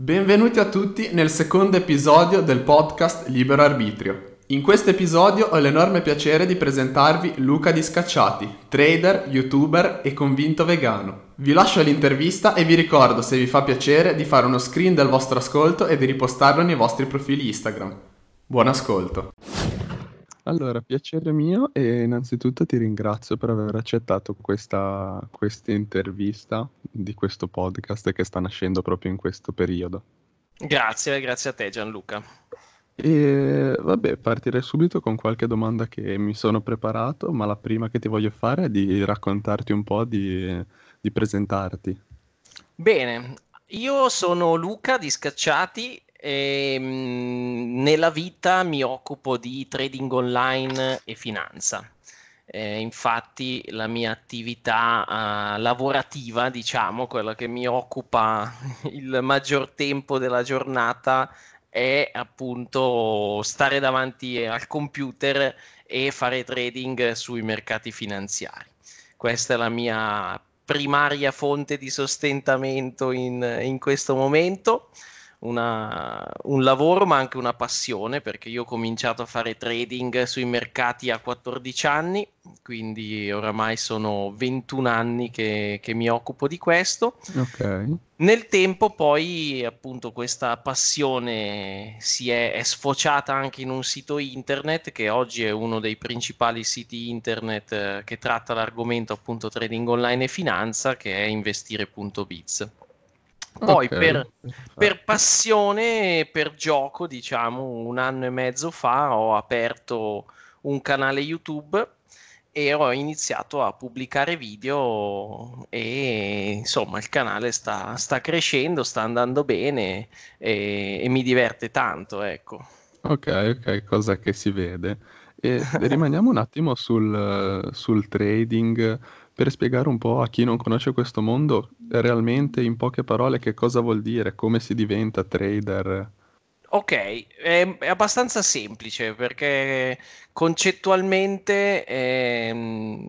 Benvenuti a tutti nel secondo episodio del podcast Libero Arbitrio. In questo episodio ho l'enorme piacere di presentarvi Luca Di Scacciati, trader, youtuber e convinto vegano. Vi lascio l'intervista e vi ricordo, se vi fa piacere, di fare uno screen del vostro ascolto e di ripostarlo nei vostri profili Instagram. Buon ascolto! Allora, piacere mio e innanzitutto ti ringrazio per aver accettato questa, questa intervista di questo podcast che sta nascendo proprio in questo periodo. Grazie, grazie a te Gianluca. E vabbè, partirei subito con qualche domanda che mi sono preparato, ma la prima che ti voglio fare è di raccontarti un po', di, di presentarti. Bene, io sono Luca di Scacciati e, ehm, nella vita mi occupo di trading online e finanza. Eh, infatti la mia attività uh, lavorativa, diciamo, quella che mi occupa il maggior tempo della giornata è appunto stare davanti al computer e fare trading sui mercati finanziari. Questa è la mia primaria fonte di sostentamento in, in questo momento una, un lavoro ma anche una passione perché io ho cominciato a fare trading sui mercati a 14 anni, quindi oramai sono 21 anni che, che mi occupo di questo. Okay. Nel tempo poi appunto questa passione si è, è, sfociata anche in un sito internet che oggi è uno dei principali siti internet eh, che tratta l'argomento appunto trading online e finanza che è investire.biz. Poi okay. per, per, passione, per gioco, diciamo, un anno e mezzo fa ho aperto un canale YouTube e ho iniziato a pubblicare video e insomma il canale sta, sta crescendo, sta andando bene e, e, mi diverte tanto, ecco. Ok, ok, cosa che si vede. E rimaniamo un attimo sul, sul trading per spiegare un po' a chi non conosce questo mondo, realmente in poche parole che cosa vuol dire, come si diventa trader? Ok, è, è abbastanza semplice perché concettualmente ehm,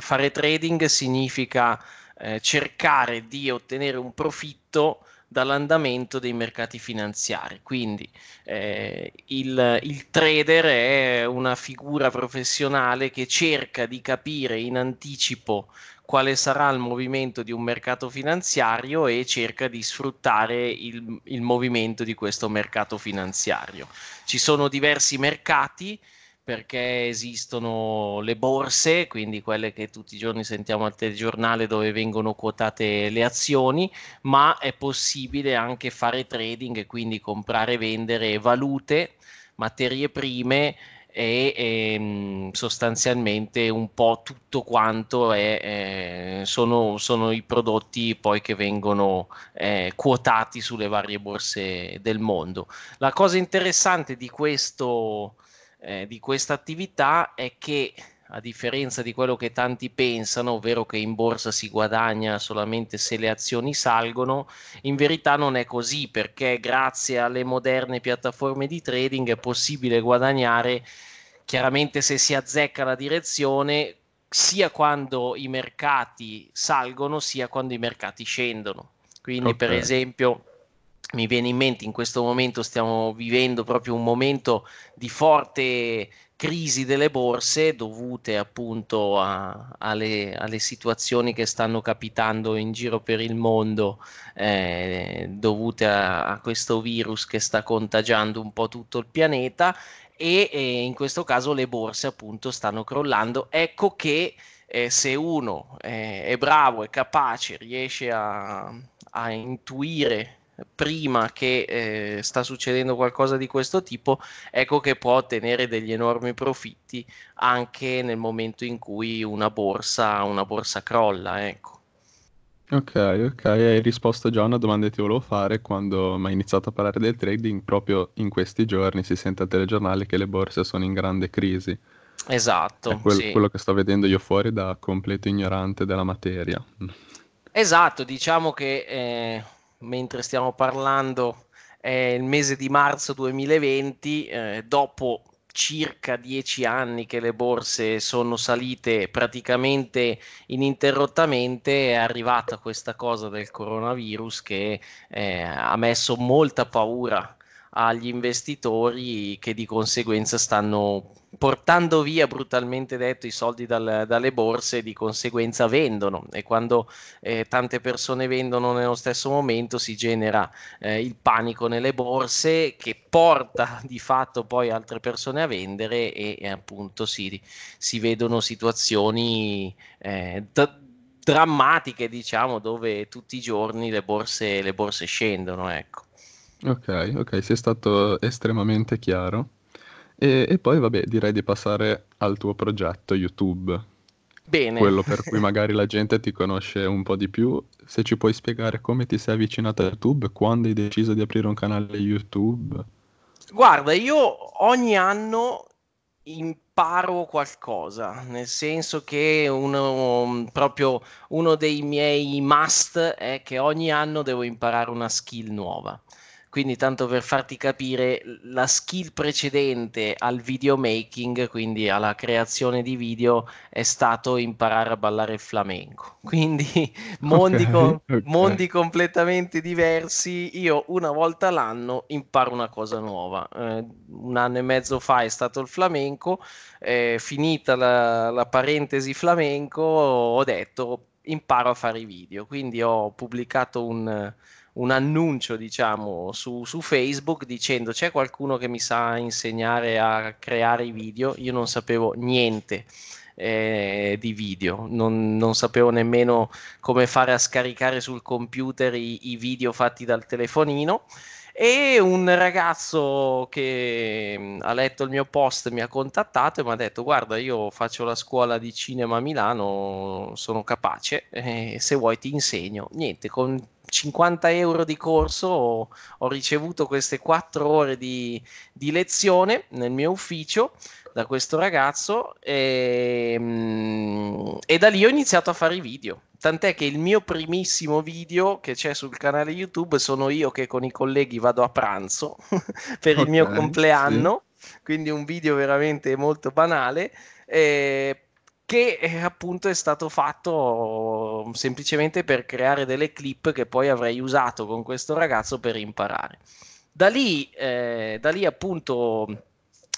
fare trading significa eh, cercare di ottenere un profitto dall'andamento dei mercati finanziari. Quindi eh, il, il, trader è una figura professionale che cerca di capire in anticipo quale sarà il movimento di un mercato finanziario e cerca di sfruttare il, il movimento di questo mercato finanziario. Ci sono diversi mercati perché esistono le borse, quindi quelle che tutti i giorni sentiamo al telegiornale dove vengono quotate le azioni, ma è possibile anche fare trading e quindi comprare e vendere valute, materie prime e, e ehm, sostanzialmente un po' tutto quanto è, eh, sono, sono, i prodotti poi che vengono eh, quotati sulle varie borse del mondo. La cosa interessante di questo eh, di questa attività è che a differenza di quello che tanti pensano, ovvero che in borsa si guadagna solamente se le azioni salgono, in verità non è così perché grazie alle moderne piattaforme di trading è possibile guadagnare chiaramente se si azzecca la direzione sia quando i mercati salgono sia quando i mercati scendono. Quindi okay. per esempio mi viene in mente in questo momento stiamo vivendo proprio un momento di forte crisi delle borse dovute appunto a, alle, alle, situazioni che stanno capitando in giro per il mondo eh, dovute a, a, questo virus che sta contagiando un po' tutto il pianeta e eh, in questo caso le borse appunto stanno crollando. Ecco che eh, se uno eh, è bravo, è capace, riesce a, a intuire prima che eh, sta succedendo qualcosa di questo tipo, ecco che può ottenere degli enormi profitti anche nel momento in cui una borsa, una borsa crolla. Ecco. Ok, ok, hai risposto già a una domanda che ti volevo fare quando mi hai iniziato a parlare del trading, proprio in questi giorni si sente al telegiornale che le borse sono in grande crisi. Esatto. È quel, sì. quello che sto vedendo io fuori da completo ignorante della materia. Esatto, diciamo che eh, mentre stiamo parlando è il mese di marzo 2020, eh, dopo circa dieci anni che le borse sono salite praticamente ininterrottamente, è arrivata questa cosa del coronavirus che eh, ha messo molta paura agli investitori che di conseguenza stanno portando via brutalmente detto i soldi dal, dalle borse e di conseguenza vendono e quando eh, tante persone vendono nello stesso momento si genera eh, il panico nelle borse che porta di fatto poi altre persone a vendere e, e appunto si, si, vedono situazioni eh, d- drammatiche diciamo dove tutti i giorni le borse, le borse scendono ecco. Ok, ok, sei stato estremamente chiaro. E, e poi, vabbè, direi di passare al tuo progetto YouTube. Bene. Quello per cui magari la gente ti conosce un po' di più. Se ci puoi spiegare come ti sei avvicinato a YouTube, quando hai deciso di aprire un canale YouTube. Guarda, io ogni anno imparo qualcosa, nel senso che uno, proprio uno dei miei must è che ogni anno devo imparare una skill nuova. Quindi, tanto per farti capire, la skill precedente al videomaking, quindi alla creazione di video, è stato imparare a ballare il flamenco. Quindi, mondi, okay, com- okay. mondi completamente diversi. Io una volta all'anno imparo una cosa nuova. Eh, un anno e mezzo fa è stato il flamenco, eh, finita la, la parentesi flamenco, ho detto imparo a fare i video. Quindi ho pubblicato un un annuncio, diciamo, su, su, Facebook dicendo c'è qualcuno che mi sa insegnare a creare i video. Io non sapevo niente eh, di video, non, non, sapevo nemmeno come fare a scaricare sul computer i, i video fatti dal telefonino. E un ragazzo che mm, ha letto il mio post mi ha contattato e mi ha detto: Guarda, io faccio la scuola di cinema a Milano, sono capace, eh, se vuoi ti insegno. Niente, con 50 euro di corso ho, ho ricevuto queste 4 ore di, di, lezione nel mio ufficio da questo ragazzo e, mm, e da lì ho iniziato a fare i video. Tant'è che il mio primissimo video che c'è sul canale YouTube sono io che con i colleghi vado a pranzo per okay, il mio compleanno, sì. quindi un video veramente molto banale. Eh, che eh, appunto è stato fatto semplicemente per creare delle clip che poi avrei usato con questo ragazzo per imparare. Da lì, eh, da lì appunto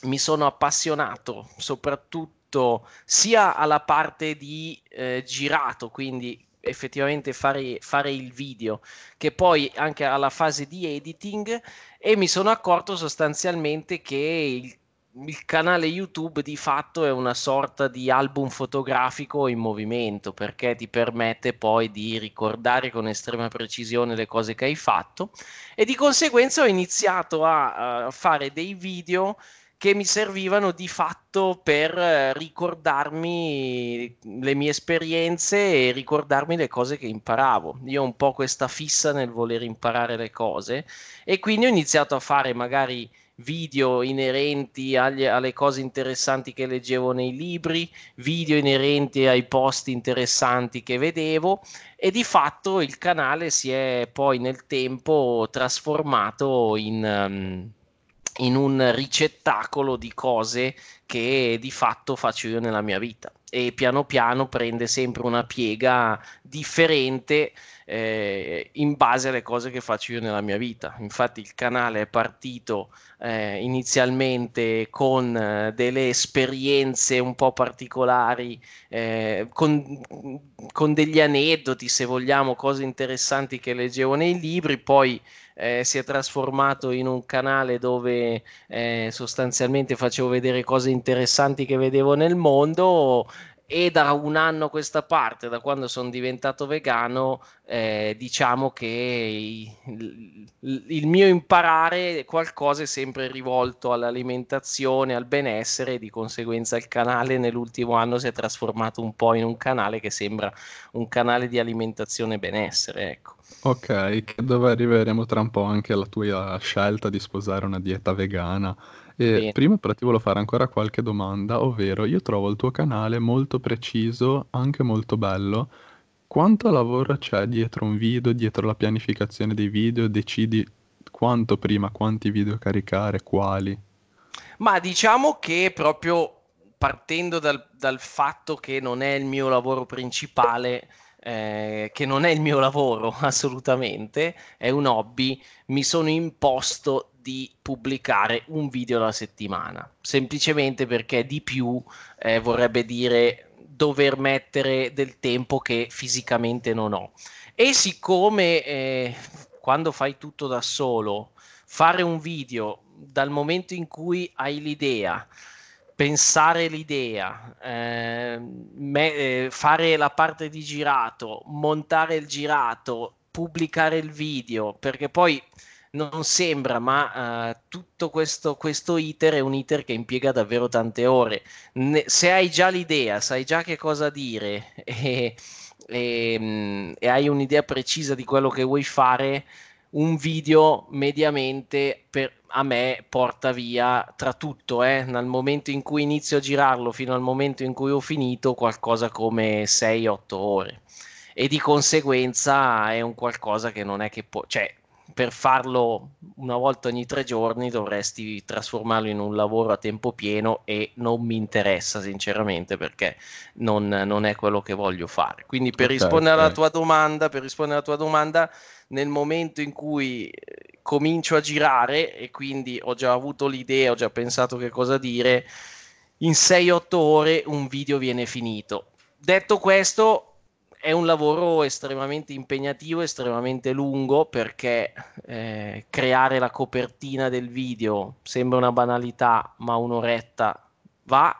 mi sono appassionato soprattutto sia alla parte di eh, girato, quindi effettivamente fare, fare, il video, che poi anche alla fase di editing e mi sono accorto sostanzialmente che il il canale YouTube di fatto è una sorta di album fotografico in movimento perché ti permette poi di ricordare con estrema precisione le cose che hai fatto e di conseguenza ho iniziato a, a fare dei video che mi servivano di fatto per ricordarmi le mie esperienze e ricordarmi le cose che imparavo. Io ho un po' questa fissa nel voler imparare le cose e quindi ho iniziato a fare magari video inerenti agli, alle cose interessanti che leggevo nei libri, video inerenti ai post interessanti che vedevo e di fatto il canale si è poi nel tempo trasformato in, um, in un ricettacolo di cose che di fatto faccio io nella mia vita e piano piano prende sempre una piega differente eh, in base alle cose che faccio io nella mia vita. Infatti il canale è partito eh, inizialmente con eh, delle esperienze un po' particolari, eh, con, con, degli aneddoti, se vogliamo, cose interessanti che leggevo nei libri, poi eh, si è trasformato in un canale dove eh, sostanzialmente facevo vedere cose interessanti che vedevo nel mondo e da un anno a questa parte, da quando sono diventato vegano, eh, diciamo che il, il, mio imparare qualcosa è sempre rivolto all'alimentazione, al benessere e di conseguenza il canale nell'ultimo anno si è trasformato un po' in un canale che sembra un canale di alimentazione e benessere, ecco. Ok, dove arriveremo tra un po' anche alla tua scelta di sposare una dieta vegana. E prima però ti volevo fare ancora qualche domanda, ovvero io trovo il tuo canale molto preciso, anche molto bello. Quanto lavoro c'è dietro un video, dietro la pianificazione dei video? Decidi quanto prima, quanti video caricare, quali? Ma diciamo che proprio partendo dal, dal fatto che non è il mio lavoro principale, eh, che non è il mio lavoro assolutamente, è un hobby, mi sono imposto di pubblicare un video alla settimana, semplicemente perché di più eh, vorrebbe dire dover mettere del tempo che fisicamente non ho. E siccome eh, quando fai tutto da solo, fare un video dal momento in cui hai l'idea, pensare l'idea, eh, me, fare la parte di girato, montare il girato, pubblicare il video, perché poi non sembra, ma uh, tutto questo, questo, iter è un iter che impiega davvero tante ore. Ne, se hai già l'idea, sai già che cosa dire e, e, mm, e hai un'idea precisa di quello che vuoi fare, un video mediamente per, a me porta via tra tutto, eh, dal momento in cui inizio a girarlo fino al momento in cui ho finito, qualcosa come 6-8 ore. E di conseguenza è un qualcosa che non è che può, cioè per farlo una volta ogni tre giorni dovresti trasformarlo in un lavoro a tempo pieno e non mi interessa sinceramente perché non, non è quello che voglio fare. Quindi per okay, rispondere okay. alla tua domanda, per rispondere alla tua domanda, nel momento in cui eh, comincio a girare e quindi ho già avuto l'idea, ho già pensato che cosa dire, in 6-8 ore un video viene finito. Detto questo, è un lavoro estremamente impegnativo, estremamente lungo perché eh, creare la copertina del video sembra una banalità, ma un'oretta va.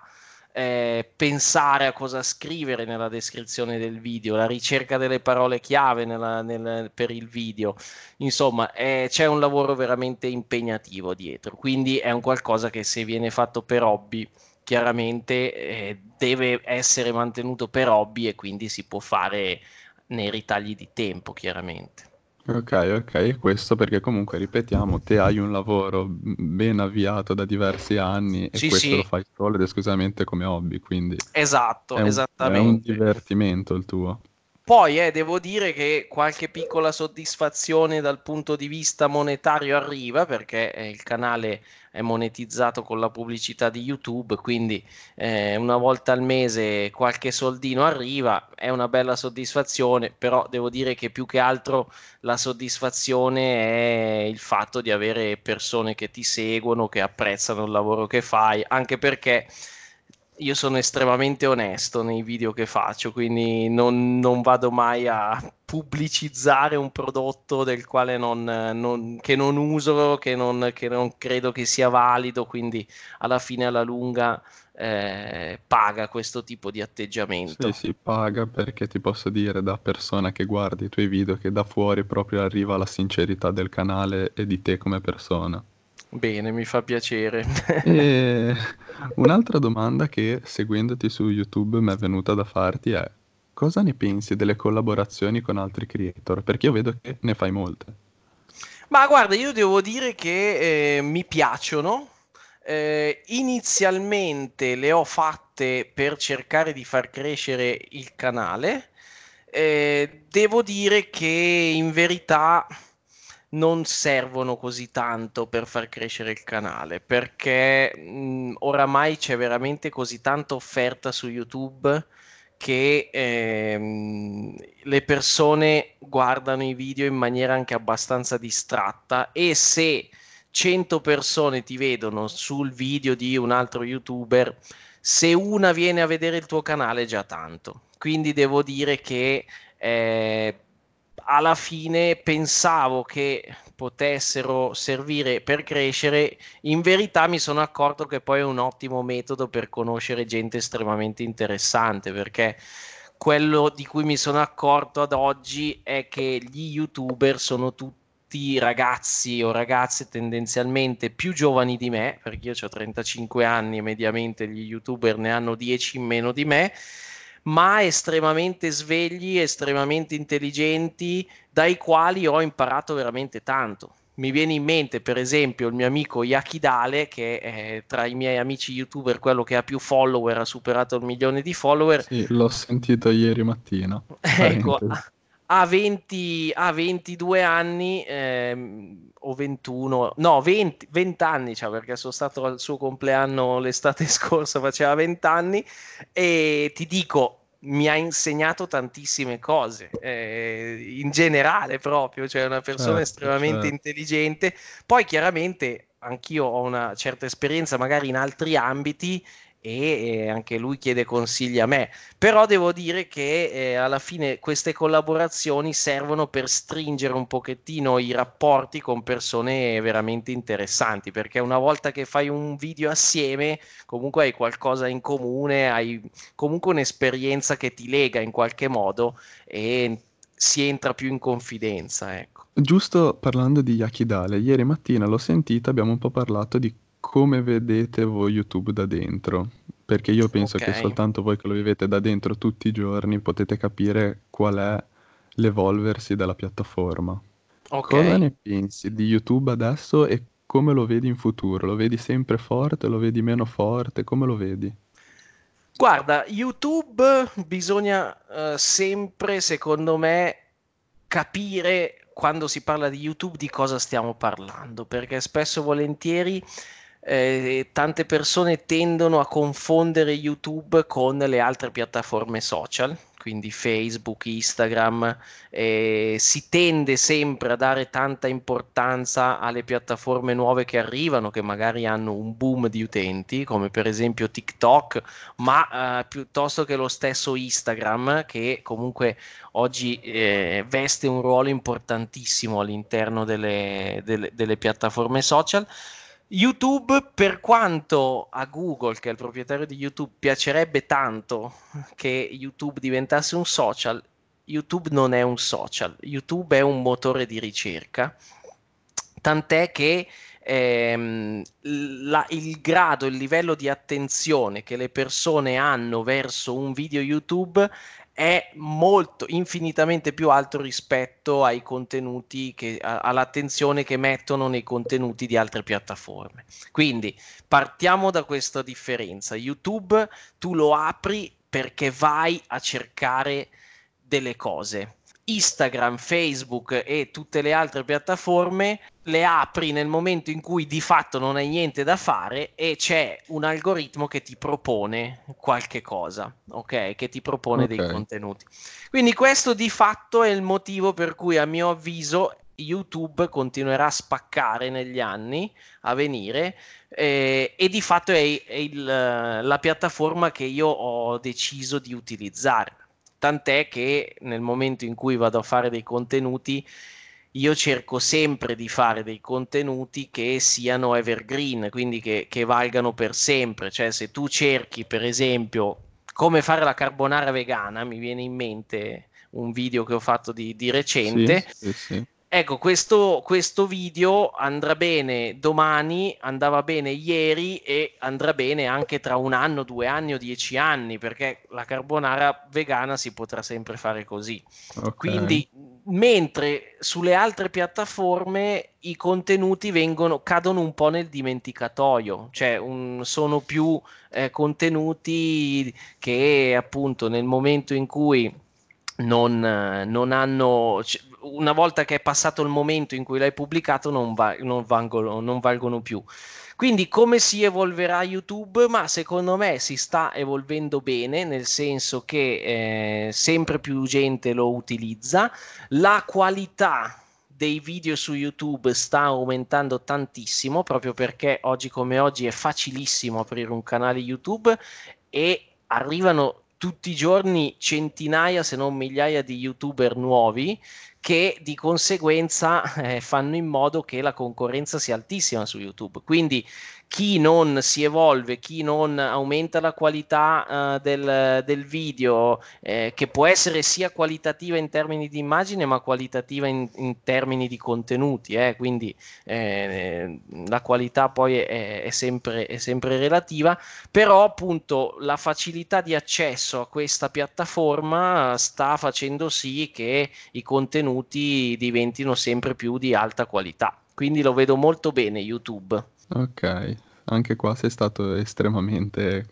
Eh, pensare a cosa scrivere nella descrizione del video, la ricerca delle parole chiave nella, nel, per il video, insomma eh, c'è un lavoro veramente impegnativo dietro, quindi è un qualcosa che se viene fatto per hobby chiaramente eh, deve essere mantenuto per hobby e quindi si può fare nei ritagli di tempo, chiaramente. Ok, ok, questo perché comunque ripetiamo, te hai un lavoro ben avviato da diversi anni e sì, questo sì. lo fai solo ed esclusivamente come hobby, quindi esatto, è un, esattamente. È un divertimento il tuo. Poi eh, devo dire che qualche piccola soddisfazione dal punto di vista monetario arriva perché eh, il canale è monetizzato con la pubblicità di YouTube, quindi eh, una volta al mese qualche soldino arriva, è una bella soddisfazione, però devo dire che più che altro la soddisfazione è il fatto di avere persone che ti seguono, che apprezzano il lavoro che fai, anche perché io sono estremamente onesto nei video che faccio, quindi non, non vado mai a pubblicizzare un prodotto del quale non, non, che non uso, che non, che non credo che sia valido, quindi alla fine alla lunga eh, paga questo tipo di atteggiamento. Sì, sì, paga perché ti posso dire da persona che guardi i tuoi video che da fuori proprio arriva la sincerità del canale e di te come persona. Bene, mi fa piacere. E un'altra domanda che seguendoti su YouTube mi è venuta da farti è cosa ne pensi delle collaborazioni con altri creator? Perché io vedo che ne fai molte. Ma guarda, io devo dire che eh, mi piacciono. Eh, inizialmente le ho fatte per cercare di far crescere il canale. Eh, devo dire che in verità non servono così tanto per far crescere il canale perché mh, oramai c'è veramente così tanta offerta su YouTube che ehm, le persone guardano i video in maniera anche abbastanza distratta e se 100 persone ti vedono sul video di un altro youtuber se una viene a vedere il tuo canale è già tanto. Quindi devo dire che eh, alla fine pensavo che potessero servire per crescere, in verità mi sono accorto che poi è un ottimo metodo per conoscere gente estremamente interessante, perché quello di cui mi sono accorto ad oggi è che gli youtuber sono tutti ragazzi o ragazze tendenzialmente più giovani di me, perché io ho 35 anni e mediamente gli youtuber ne hanno 10 in meno di me ma estremamente svegli, estremamente intelligenti, dai quali ho imparato veramente tanto. Mi viene in mente, per esempio, il mio amico Yakidale, che è tra i miei amici youtuber quello che ha più follower, ha superato il milione di follower. Sì, l'ho sentito ieri mattina. ecco, ha, 20, ha 22 anni ehm, o 21, no 20, 20 anni, cioè, perché sono stato al suo compleanno l'estate scorsa, faceva 20 anni e ti dico, mi ha insegnato tantissime cose, eh, in generale proprio, cioè una persona certo, estremamente certo. intelligente. Poi chiaramente anch'io ho una certa esperienza magari in altri ambiti e anche lui chiede consigli a me. Però devo dire che eh, alla fine queste collaborazioni servono per stringere un pochettino i rapporti con persone veramente interessanti, perché una volta che fai un video assieme, comunque hai qualcosa in comune, hai comunque un'esperienza che ti lega in qualche modo e si entra più in confidenza, ecco. Giusto parlando di Yakidale, ieri mattina l'ho sentita, abbiamo un po' parlato di come vedete voi YouTube da dentro, perché io penso che soltanto voi che lo vivete da dentro tutti i giorni potete capire qual è l'evolversi della piattaforma. Cosa ne pensi di YouTube adesso e come lo vedi in futuro? Lo vedi sempre forte, lo vedi meno forte? Come lo vedi? Guarda, YouTube bisogna eh, sempre, secondo me, capire quando si parla di YouTube di cosa stiamo parlando, perché spesso e volentieri eh, tante persone tendono a confondere YouTube con le altre piattaforme social, quindi Facebook, Instagram, eh, si tende sempre a dare tanta importanza alle piattaforme nuove che arrivano, che magari hanno un boom di utenti, come per esempio TikTok, ma eh, piuttosto che lo stesso Instagram, che comunque oggi eh, veste un ruolo importantissimo all'interno delle, delle, delle piattaforme social. YouTube, per quanto a Google, che è il proprietario di YouTube, piacerebbe tanto che YouTube diventasse un social, YouTube non è un social, YouTube è un motore di ricerca, tant'è che ehm, la, il grado, il livello di attenzione che le persone hanno verso un video YouTube è molto infinitamente più alto rispetto ai contenuti che a, all'attenzione che mettono nei contenuti di altre piattaforme. Quindi partiamo da questa differenza. YouTube tu lo apri perché vai a cercare delle cose Instagram, Facebook e tutte le altre piattaforme le apri nel momento in cui di fatto non hai niente da fare e c'è un algoritmo che ti propone qualche cosa, ok? Che ti propone okay. dei contenuti. Quindi questo di fatto è il motivo per cui a mio avviso YouTube continuerà a spaccare negli anni a venire eh, e di fatto è, è il, la piattaforma che io ho deciso di utilizzare tant'è che nel momento in cui vado a fare dei contenuti io cerco sempre di fare dei contenuti che siano evergreen, quindi che, che valgano per sempre, cioè se tu cerchi per esempio come fare la carbonara vegana, mi viene in mente un video che ho fatto di, di recente, sì, sì, sì. Ecco, questo, questo, video andrà bene domani, andava bene ieri e andrà bene anche tra un anno, due anni o dieci anni, perché la carbonara vegana si potrà sempre fare così. Okay. Quindi, mentre sulle altre piattaforme i contenuti vengono, cadono un po' nel dimenticatoio, cioè un, sono più eh, contenuti che appunto nel momento in cui non, non hanno una volta che è passato il momento in cui l'hai pubblicato non, va, non, valgono, non valgono più. Quindi come si evolverà YouTube? Ma secondo me si sta evolvendo bene, nel senso che eh, sempre più gente lo utilizza, la qualità dei video su YouTube sta aumentando tantissimo, proprio perché oggi come oggi è facilissimo aprire un canale YouTube e arrivano tutti i giorni centinaia se non migliaia di youtuber nuovi che di conseguenza eh, fanno in modo che la concorrenza sia altissima su YouTube. Quindi chi non si evolve, chi non aumenta la qualità uh, del, del, video, eh, che può essere sia qualitativa in termini di immagine, ma qualitativa in, in termini di contenuti. Eh? Quindi eh, la qualità poi è, è, sempre, è sempre relativa, però appunto la facilità di accesso a questa piattaforma sta facendo sì che i contenuti diventino sempre più di alta qualità. Quindi lo vedo molto bene YouTube. Ok, anche qua sei stato estremamente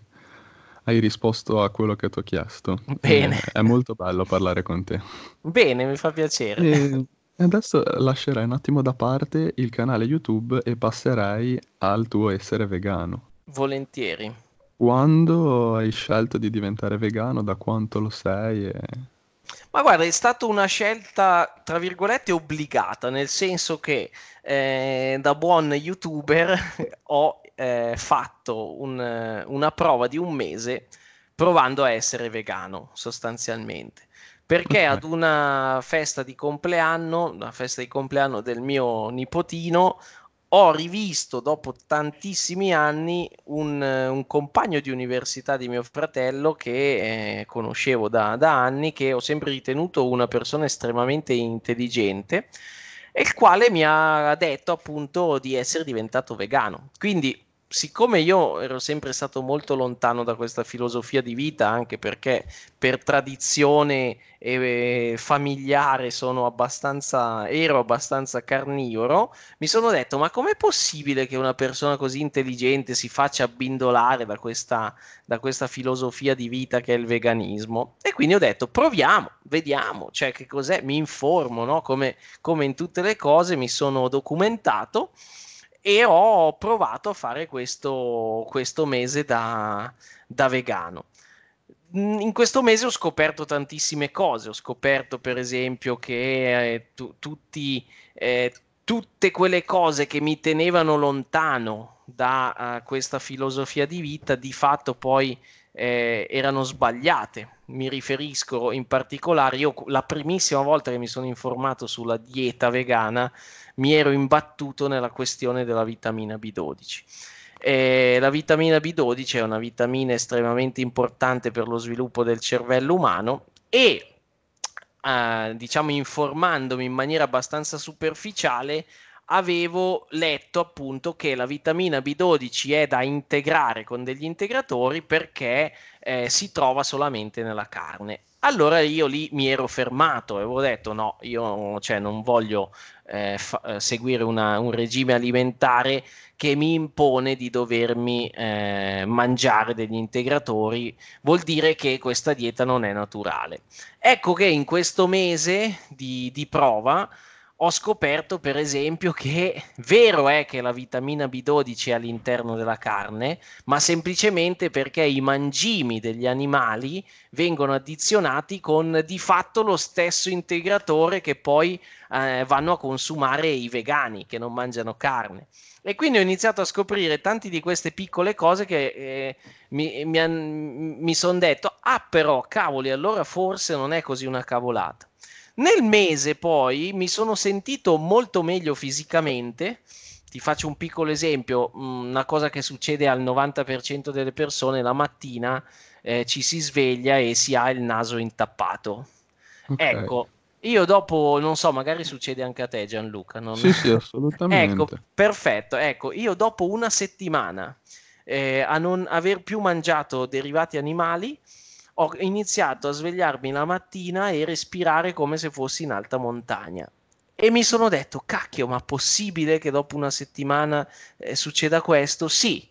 hai risposto a quello che ti ho chiesto. Bene. E è molto bello parlare con te. Bene, mi fa piacere. E adesso lascerei un attimo da parte il canale YouTube e passerei al tuo essere vegano. Volentieri. Quando hai scelto di diventare vegano, da quanto lo sei? E... Ma guarda, è stata una scelta, tra virgolette, obbligata, nel senso che eh, da buon youtuber ho eh, fatto un, una prova di un mese provando a essere vegano, sostanzialmente. Perché ad una festa di compleanno, la festa di compleanno del mio nipotino, ho rivisto dopo tantissimi anni un, un compagno di università di mio fratello che eh, conoscevo da, da anni, che ho sempre ritenuto una persona estremamente intelligente, e il quale mi ha detto appunto di essere diventato vegano. Quindi, siccome io ero sempre stato molto lontano da questa filosofia di vita, anche perché per tradizione eh, familiare sono abbastanza, ero abbastanza carnivoro, mi sono detto, ma com'è possibile che una persona così intelligente si faccia abbindolare da questa, da questa filosofia di vita che è il veganismo? E quindi ho detto, proviamo, vediamo, cioè che cos'è, mi informo, no? Come, come in tutte le cose mi sono documentato e ho provato a fare questo, questo mese da, da vegano. Mm, In questo mese ho scoperto tantissime cose, ho scoperto per esempio che eh, tu- tutti, eh, tutte quelle cose che mi tenevano lontano da eh, questa filosofia di vita di fatto poi eh, erano sbagliate. Mi riferisco in particolare, io la primissima volta che mi sono informato sulla dieta vegana mi ero imbattuto nella questione della vitamina B12. Eh, la vitamina B12 è una vitamina estremamente importante per lo sviluppo del cervello umano e eh, diciamo informandomi in maniera abbastanza superficiale avevo letto appunto che la vitamina B12 è da integrare con degli integratori perché eh, si trova solamente nella carne. Allora io lì mi ero fermato e avevo detto no, io cioè, non voglio eh, fa- eh, seguire una- un regime alimentare che mi impone di dovermi eh, mangiare degli integratori, vuol dire che questa dieta non è naturale. Ecco che in questo mese di, di prova ho scoperto, per esempio, che vero è che la vitamina B12 è all'interno della carne, ma semplicemente perché i mangimi degli animali vengono addizionati con di fatto lo stesso integratore che poi eh, vanno a consumare i vegani che non mangiano carne. E quindi ho iniziato a scoprire tante di queste piccole cose che eh, mi, mi, mi sono detto, ah però, cavoli, allora forse non è così una cavolata. Nel mese poi mi sono sentito molto meglio fisicamente. Ti faccio un piccolo esempio, mh, una cosa che succede al 90% delle persone la mattina eh, ci si sveglia e si ha il naso intappato. Ok. Ecco, io dopo, non so, magari succede anche a te Gianluca, non... Sì, sì, Ecco, assolutamente. perfetto. Ecco, io dopo una settimana eh, a non aver più mangiato derivati animali, ho iniziato a svegliarmi la mattina e respirare come se fossi in alta montagna. E mi sono detto, cacchio, ma possibile che dopo una settimana eh, succeda questo? Sì,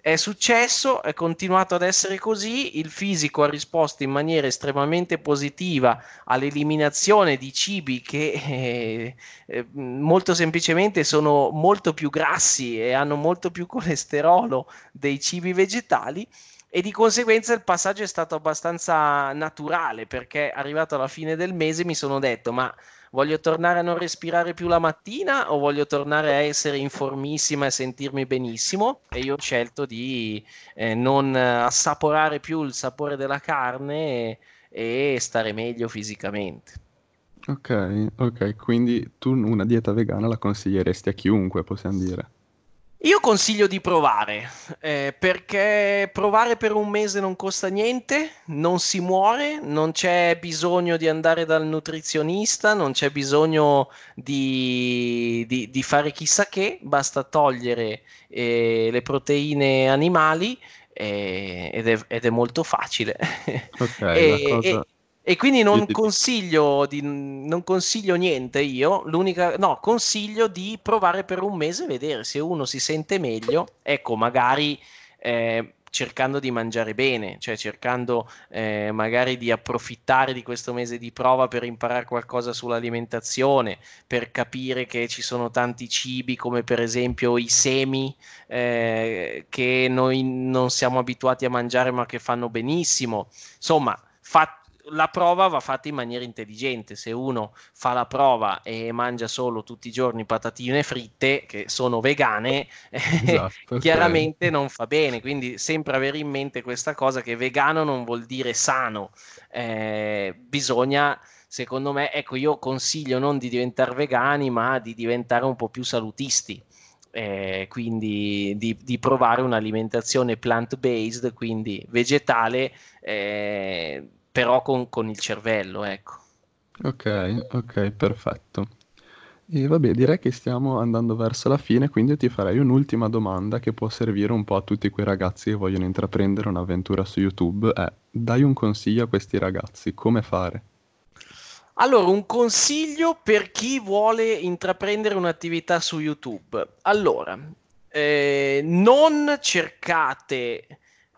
è successo, è continuato ad essere così, il fisico ha risposto in maniera estremamente positiva all'eliminazione di cibi che eh, eh, molto semplicemente sono molto più grassi e hanno molto più colesterolo dei cibi vegetali e di conseguenza il passaggio è stato abbastanza naturale perché arrivato alla fine del mese mi sono detto ma voglio tornare a non respirare più la mattina o voglio tornare a essere informissima e sentirmi benissimo e io ho scelto di eh, non assaporare più il sapore della carne e, e stare meglio fisicamente. Ok, ok, quindi tu una dieta vegana la consiglieresti a chiunque, possiamo dire. Io consiglio di provare, eh, perché provare per un mese non costa niente, non si muore, non c'è bisogno di andare dal nutrizionista, non c'è bisogno di, di- di fare chissà che, basta togliere eh, le proteine animali eh, ed è, ed è molto facile. Ok, la E, cosa... e- e quindi non consiglio, di, non consiglio niente io, l'unica, no, consiglio di provare per un mese e vedere se uno si sente meglio. Ecco, magari eh, cercando di mangiare bene, cioè cercando eh, magari di approfittare di questo mese di prova per imparare qualcosa sull'alimentazione, per capire che ci sono tanti cibi come per esempio i semi eh, che noi non siamo abituati a mangiare ma che fanno benissimo. Insomma, fa- la prova va fatta in maniera intelligente. Se uno fa la prova e mangia solo tutti i giorni patatine fritte, che sono vegane, esatto, chiaramente okay. non fa bene. Quindi sempre avere in mente questa cosa che vegano non vuol dire sano. Eh, bisogna, secondo me, ecco, io consiglio non di diventare vegani, ma di diventare un po' più salutisti. Eh, quindi di, di, provare un'alimentazione plant-based, quindi vegetale, eh, però con, con il cervello, ecco. Ok, ok, perfetto. E vabbè, direi che stiamo andando verso la fine, quindi ti farei un'ultima domanda che può servire un po' a tutti quei ragazzi che vogliono intraprendere un'avventura su YouTube. È, dai un consiglio a questi ragazzi, come fare? Allora, un consiglio per chi vuole intraprendere un'attività su YouTube. Allora, eh, non cercate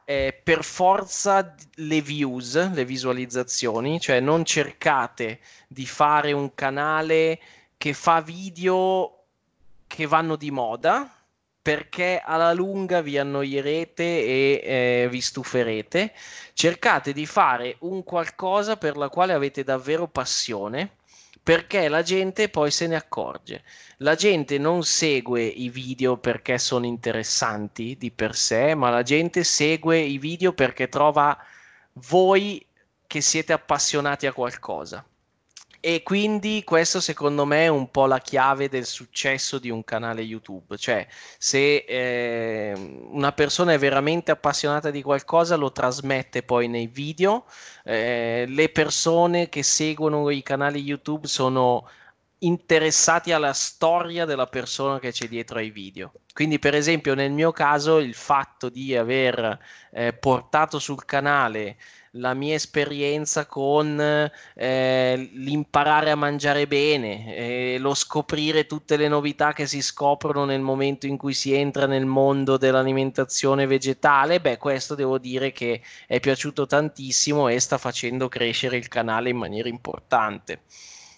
eh, per forza le views, le visualizzazioni, cioè non cercate di fare un canale che fa video che vanno di moda perché alla lunga vi annoierete e eh, vi stuferete. Cercate di fare un qualcosa per la quale avete davvero passione perché la gente poi se ne accorge. La gente non segue i video perché sono interessanti di per sé, ma la gente segue i video perché trova voi che siete appassionati a qualcosa. E quindi questo secondo me è un po' la chiave del successo di un canale YouTube, cioè se eh, una persona è veramente appassionata di qualcosa lo trasmette poi nei video, eh, le persone che seguono i canali YouTube sono interessati alla storia della persona che c'è dietro ai video. Quindi, per esempio, nel mio caso, il fatto di aver eh, portato sul canale la mia esperienza con eh, l'imparare a mangiare bene, eh, lo scoprire tutte le novità che si scoprono nel momento in cui si entra nel mondo dell'alimentazione vegetale, beh, questo devo dire che è piaciuto tantissimo e sta facendo crescere il canale in maniera importante.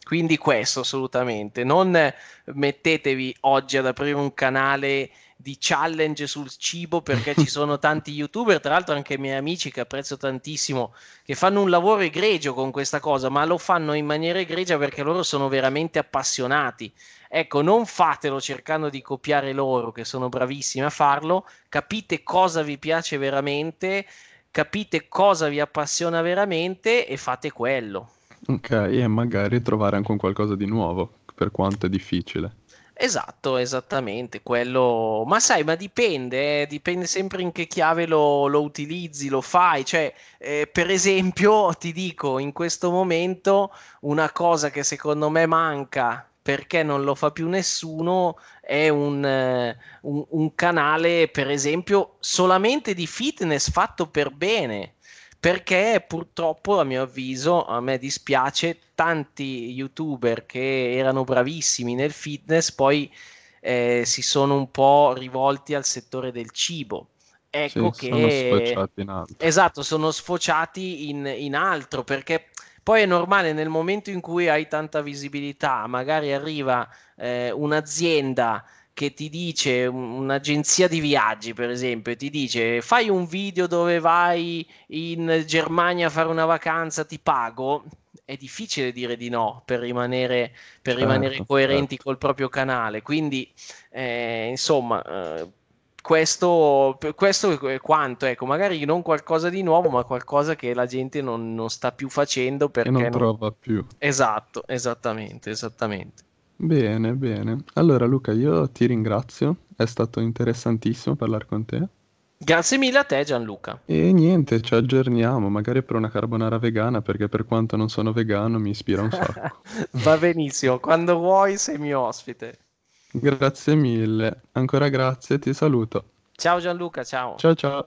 Quindi questo assolutamente, non mettetevi oggi ad aprire un canale di challenge sul cibo perché ci sono tanti youtuber, tra l'altro anche i miei amici che apprezzo tantissimo, che fanno un lavoro egregio con questa cosa, ma lo fanno in maniera egregia perché loro sono veramente appassionati. Ecco, non fatelo cercando di copiare loro, che sono bravissimi a farlo, capite cosa vi piace veramente, capite cosa vi appassiona veramente e fate quello. Ok, e magari trovare anche un qualcosa di nuovo, per quanto è difficile. Esatto, esattamente, quello... Ma sai, ma dipende, eh, dipende sempre in che chiave lo, lo utilizzi, lo fai. Cioè, eh, per esempio, ti dico, in questo momento una cosa che secondo me manca perché non lo fa più nessuno è un, eh, un, un canale, per esempio, solamente di fitness fatto per bene perché purtroppo a mio avviso a me dispiace tanti youtuber che erano bravissimi nel fitness poi eh, si sono un po' rivolti al settore del cibo. Ecco sì, che sono sfociati in altro. Esatto sono sfociati in, in altro perché poi è normale nel momento in cui hai tanta visibilità magari arriva eh, un'azienda che ti dice un'agenzia di viaggi, per esempio, ti dice fai un video dove vai in Germania a fare una vacanza, ti pago. È difficile dire di no per rimanere, per certo, rimanere coerenti certo. col proprio canale. Quindi, eh, insomma, eh, questo, questo, è quanto. Ecco, magari non qualcosa di nuovo, ma qualcosa che la gente non, non sta più facendo perché non, non trova più. Esatto, esattamente, esattamente. Bene, bene. Allora Luca, io ti ringrazio, è stato interessantissimo parlare con te. Grazie mille a te Gianluca. E niente, ci aggiorniamo, magari per una carbonara vegana, perché per quanto non sono vegano mi ispira un sacco. Va benissimo, quando vuoi sei mio ospite. Grazie mille, ancora grazie, ti saluto. Ciao Gianluca, ciao. Ciao ciao.